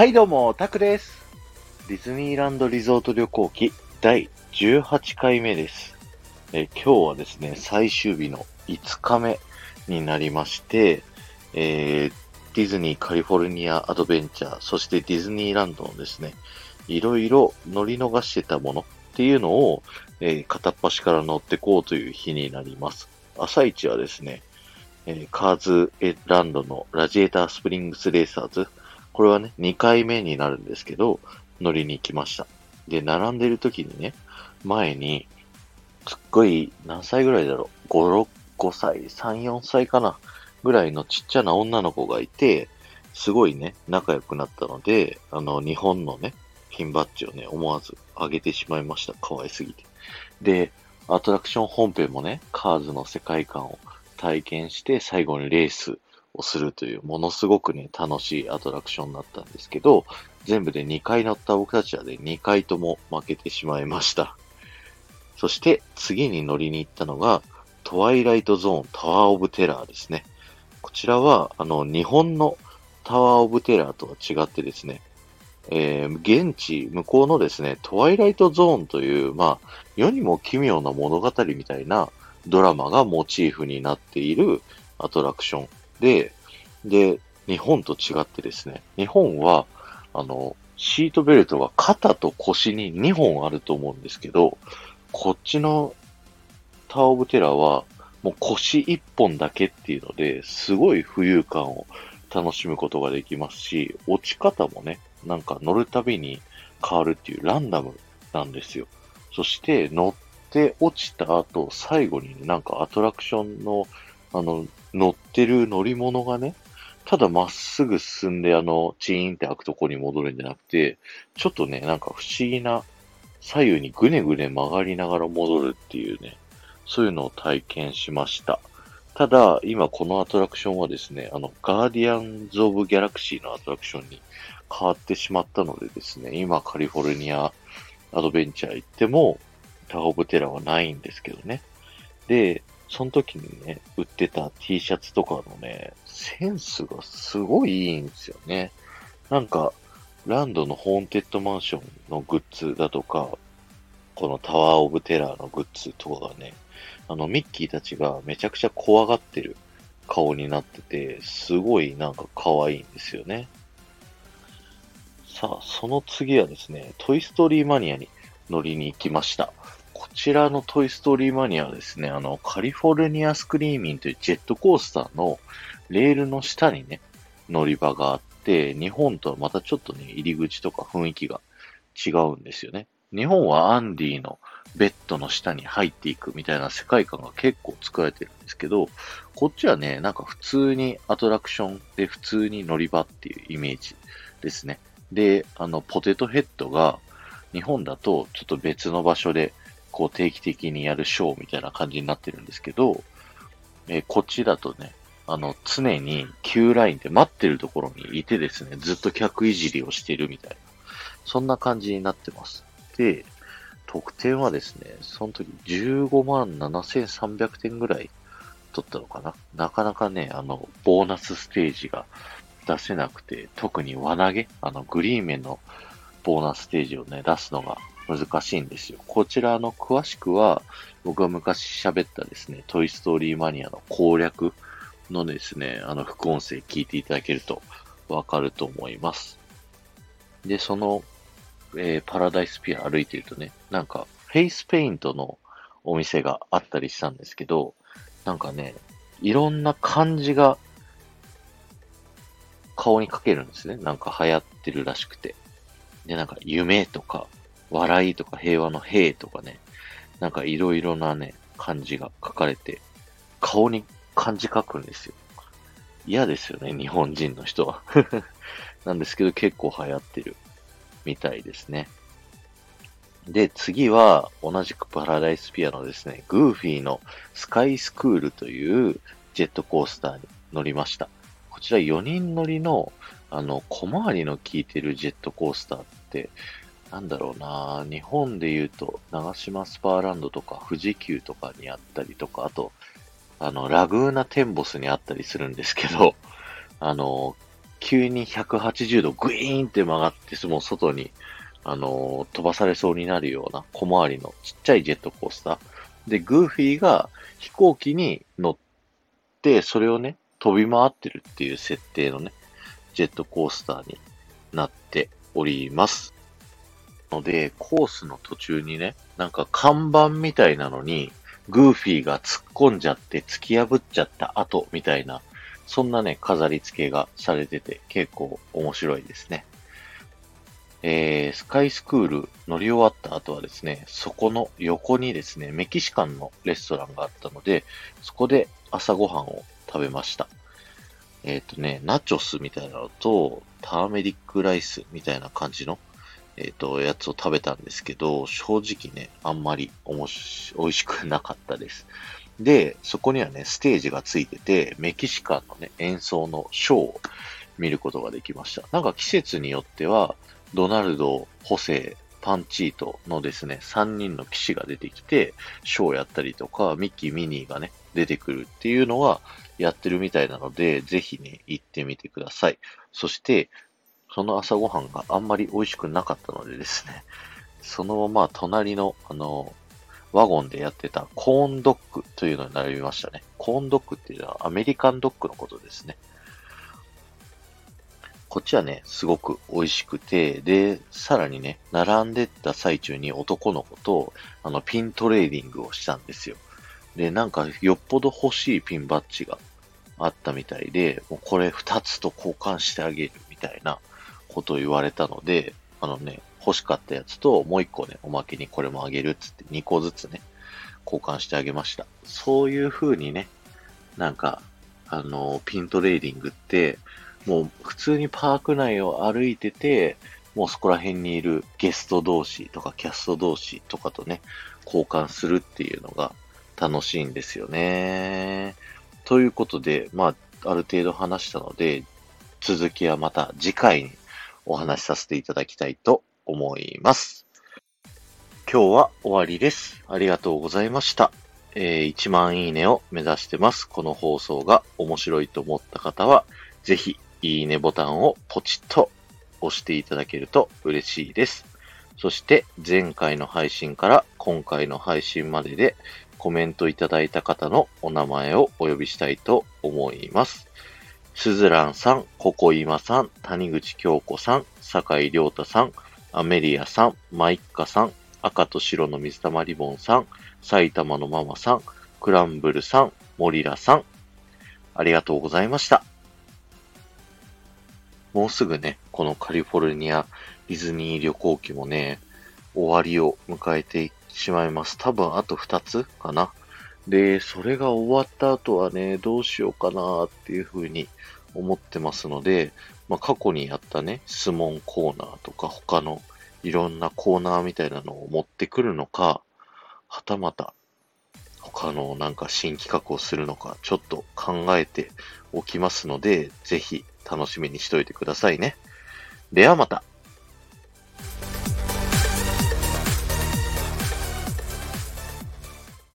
はいどうも、タクです。ディズニーランドリゾート旅行記第18回目です。え今日はですね、最終日の5日目になりまして、えーディズニーカリフォルニアアドベンチャー、そしてディズニーランドのですね、いろいろ乗り逃してたものっていうのを、えー片っ端から乗ってこうという日になります。朝一はですね、えーカーズエランドのラジエータースプリングスレーサーズ、これはね、2回目になるんですけど、乗りに行きました。で、並んでる時にね、前に、すっごい、何歳ぐらいだろう ?5、6、5歳 ?3、4歳かな？ぐらいのちっちゃな女の子がいて、すごいね、仲良くなったので、あの、日本のね、ピンバッジをね、思わず上げてしまいました。可愛すぎて。で、アトラクション本編もね、カーズの世界観を体験して、最後にレースをするという、ものすごくね、楽しいアトラクションだったんですけど、全部で2回乗った僕たちはね、2回とも負けてしまいました。そして、次に乗りに行ったのが、トワイライトゾーンタワーオブテラーですね。こちらは、あの、日本のタワーオブテラーとは違ってですね、えー現地、向こうのですね、トワイライトゾーンという、まあ、世にも奇妙な物語みたいなドラマがモチーフになっているアトラクションで、で、日本と違ってですね、日本は、あの、シートベルトが肩と腰に2本あると思うんですけど、こっちのターオブテラは、もう腰1本だけっていうので、すごい浮遊感を楽しむことができますし、落ち方もね、なんか乗るたびに変わるっていうランダムなんですよ。そして乗って落ちた後、最後になんかアトラクションの、あの、乗ってる乗り物がね、ただまっすぐ進んであの、チーンって開くとこに戻るんじゃなくて、ちょっとね、なんか不思議な、左右にぐねぐね曲がりながら戻るっていうね、そういうのを体験しました。ただ、今このアトラクションはですね、あの、ガーディアンズ・オブ・ギャラクシーのアトラクションに変わってしまったのでですね、今カリフォルニアアドベンチャー行っても、タオブテラはないんですけどね。で、その時にね、売ってた T シャツとかのね、センスがすごいいいんですよね。なんか、ランドのホーンテッドマンションのグッズだとか、このタワーオブテラーのグッズとかがね、あの、ミッキーたちがめちゃくちゃ怖がってる顔になってて、すごいなんか可愛いんですよね。さあ、その次はですね、トイストーリーマニアに乗りに行きました。こちらのトイストーリーマニアはですね、あの、カリフォルニアスクリーミンというジェットコースターのレールの下にね、乗り場があって、日本とはまたちょっとね、入り口とか雰囲気が違うんですよね。日本はアンディのベッドの下に入っていくみたいな世界観が結構作られてるんですけど、こっちはね、なんか普通にアトラクションで普通に乗り場っていうイメージですね。で、あの、ポテトヘッドが日本だとちょっと別の場所でこう定期的にやるショーみたいな感じになってるんですけど、えーこっちだとね、あの、常に Q ラインで待ってるところにいてですね、ずっと客いじりをしてるみたいな、そんな感じになってます。で、得点はですね、その時15万7300点ぐらい取ったのかな。なかなかね、あの、ボーナスステージが出せなくて、特に輪投げ、あの、グリーン面のボーナスステージをね、出すのが難しいんですよ。こちらの詳しくは、僕が昔喋ったですね、トイストーリーマニアの攻略のですね、あの、副音声聞いていただけるとわかると思います。で、その、えーパラダイスピア歩いてるとね、なんか、フェイスペイントのお店があったりしたんですけど、なんかね、いろんな漢字が顔にかけるんですね。なんか流行ってるらしくて。で、なんか夢とか、笑いとか平和の平とかね、なんかいろいろなね、漢字が書かれて、顔に漢字書くんですよ。嫌ですよね、日本人の人は。なんですけど結構流行ってるみたいですね。で、次は同じくパラダイスピアのですね、グーフィーのスカイスクールというジェットコースターに乗りました。こちら4人乗りの、あの、小回りの効いてるジェットコースターって、なんだろうな日本で言うと、長島スパーランドとか富士急とかにあったりとか、あと、あの、ラグーナテンボスにあったりするんですけど、あの、急に180度グイーンって曲がって、もう外に、あの、飛ばされそうになるような小回りのちっちゃいジェットコースター。で、グーフィーが飛行機に乗って、それをね、飛び回ってるっていう設定のね、ジェットコースターになっております。ので、コースの途中にね、なんか看板みたいなのに、グーフィーが突っ込んじゃって突き破っちゃった後みたいな、そんなね、飾り付けがされてて結構面白いですね。えー、スカイスクール乗り終わった後はですね、そこの横にですね、メキシカンのレストランがあったので、そこで朝ごはんを食べました。えっ、ー、とね、ナチョスみたいなのと、ターメリックライスみたいな感じのえっ、ー、と、やつを食べたんですけど、正直ね、あんまりおもし、美味しくなかったです。で、そこにはね、ステージがついてて、メキシカンのね、演奏のショーを見ることができました。なんか季節によっては、ドナルド、ホセ、パンチートのですね、3人の騎士が出てきて、ショーをやったりとか、ミッキー、ミニーがね、出てくるっていうのはやってるみたいなので、ぜひね、行ってみてください。そして、その朝ごはんがあんまり美味しくなかったのでですね、そのまま隣の、あの、ワゴンでやってたコーンドッグというのに並びましたね。コーンドッグっていうのはアメリカンドッグのことですね。こっちはね、すごく美味しくて、で、さらにね、並んでった最中に男の子と、あの、ピントレーディングをしたんですよ。で、なんか、よっぽど欲しいピンバッジがあったみたいで、もうこれ二つと交換してあげるみたいなことを言われたので、あのね、欲しかったやつと、もう一個ね、おまけにこれもあげるっつって、二個ずつね、交換してあげました。そういう風にね、なんか、あの、ピントレーディングって、もう普通にパーク内を歩いてて、もうそこら辺にいるゲスト同士とかキャスト同士とかとね、交換するっていうのが楽しいんですよね。ということで、まあ、ある程度話したので、続きはまた次回にお話しさせていただきたいと思います。今日は終わりです。ありがとうございました。えー、1万いいねを目指してます。この放送が面白いと思った方は、ぜひ、いいねボタンをポチッと押していただけると嬉しいです。そして前回の配信から今回の配信まででコメントいただいた方のお名前をお呼びしたいと思います。すずらんさん、ここいまさん、谷口京子さん、坂井亮太さん、アメリアさん、マイッカさん、赤と白の水玉リボンさん、埼玉のママさん、クランブルさん、モリラさん、ありがとうございました。もうすぐね、このカリフォルニアディズニー旅行記もね、終わりを迎えてしまいます。多分あと2つかな。で、それが終わった後はね、どうしようかなっていうふうに思ってますので、まあ、過去にやったね、質問コーナーとか他のいろんなコーナーみたいなのを持ってくるのか、はたまた他のなんか新企画をするのか、ちょっと考えておきますので、ぜひ楽しみにしといてくださいね。ではまた。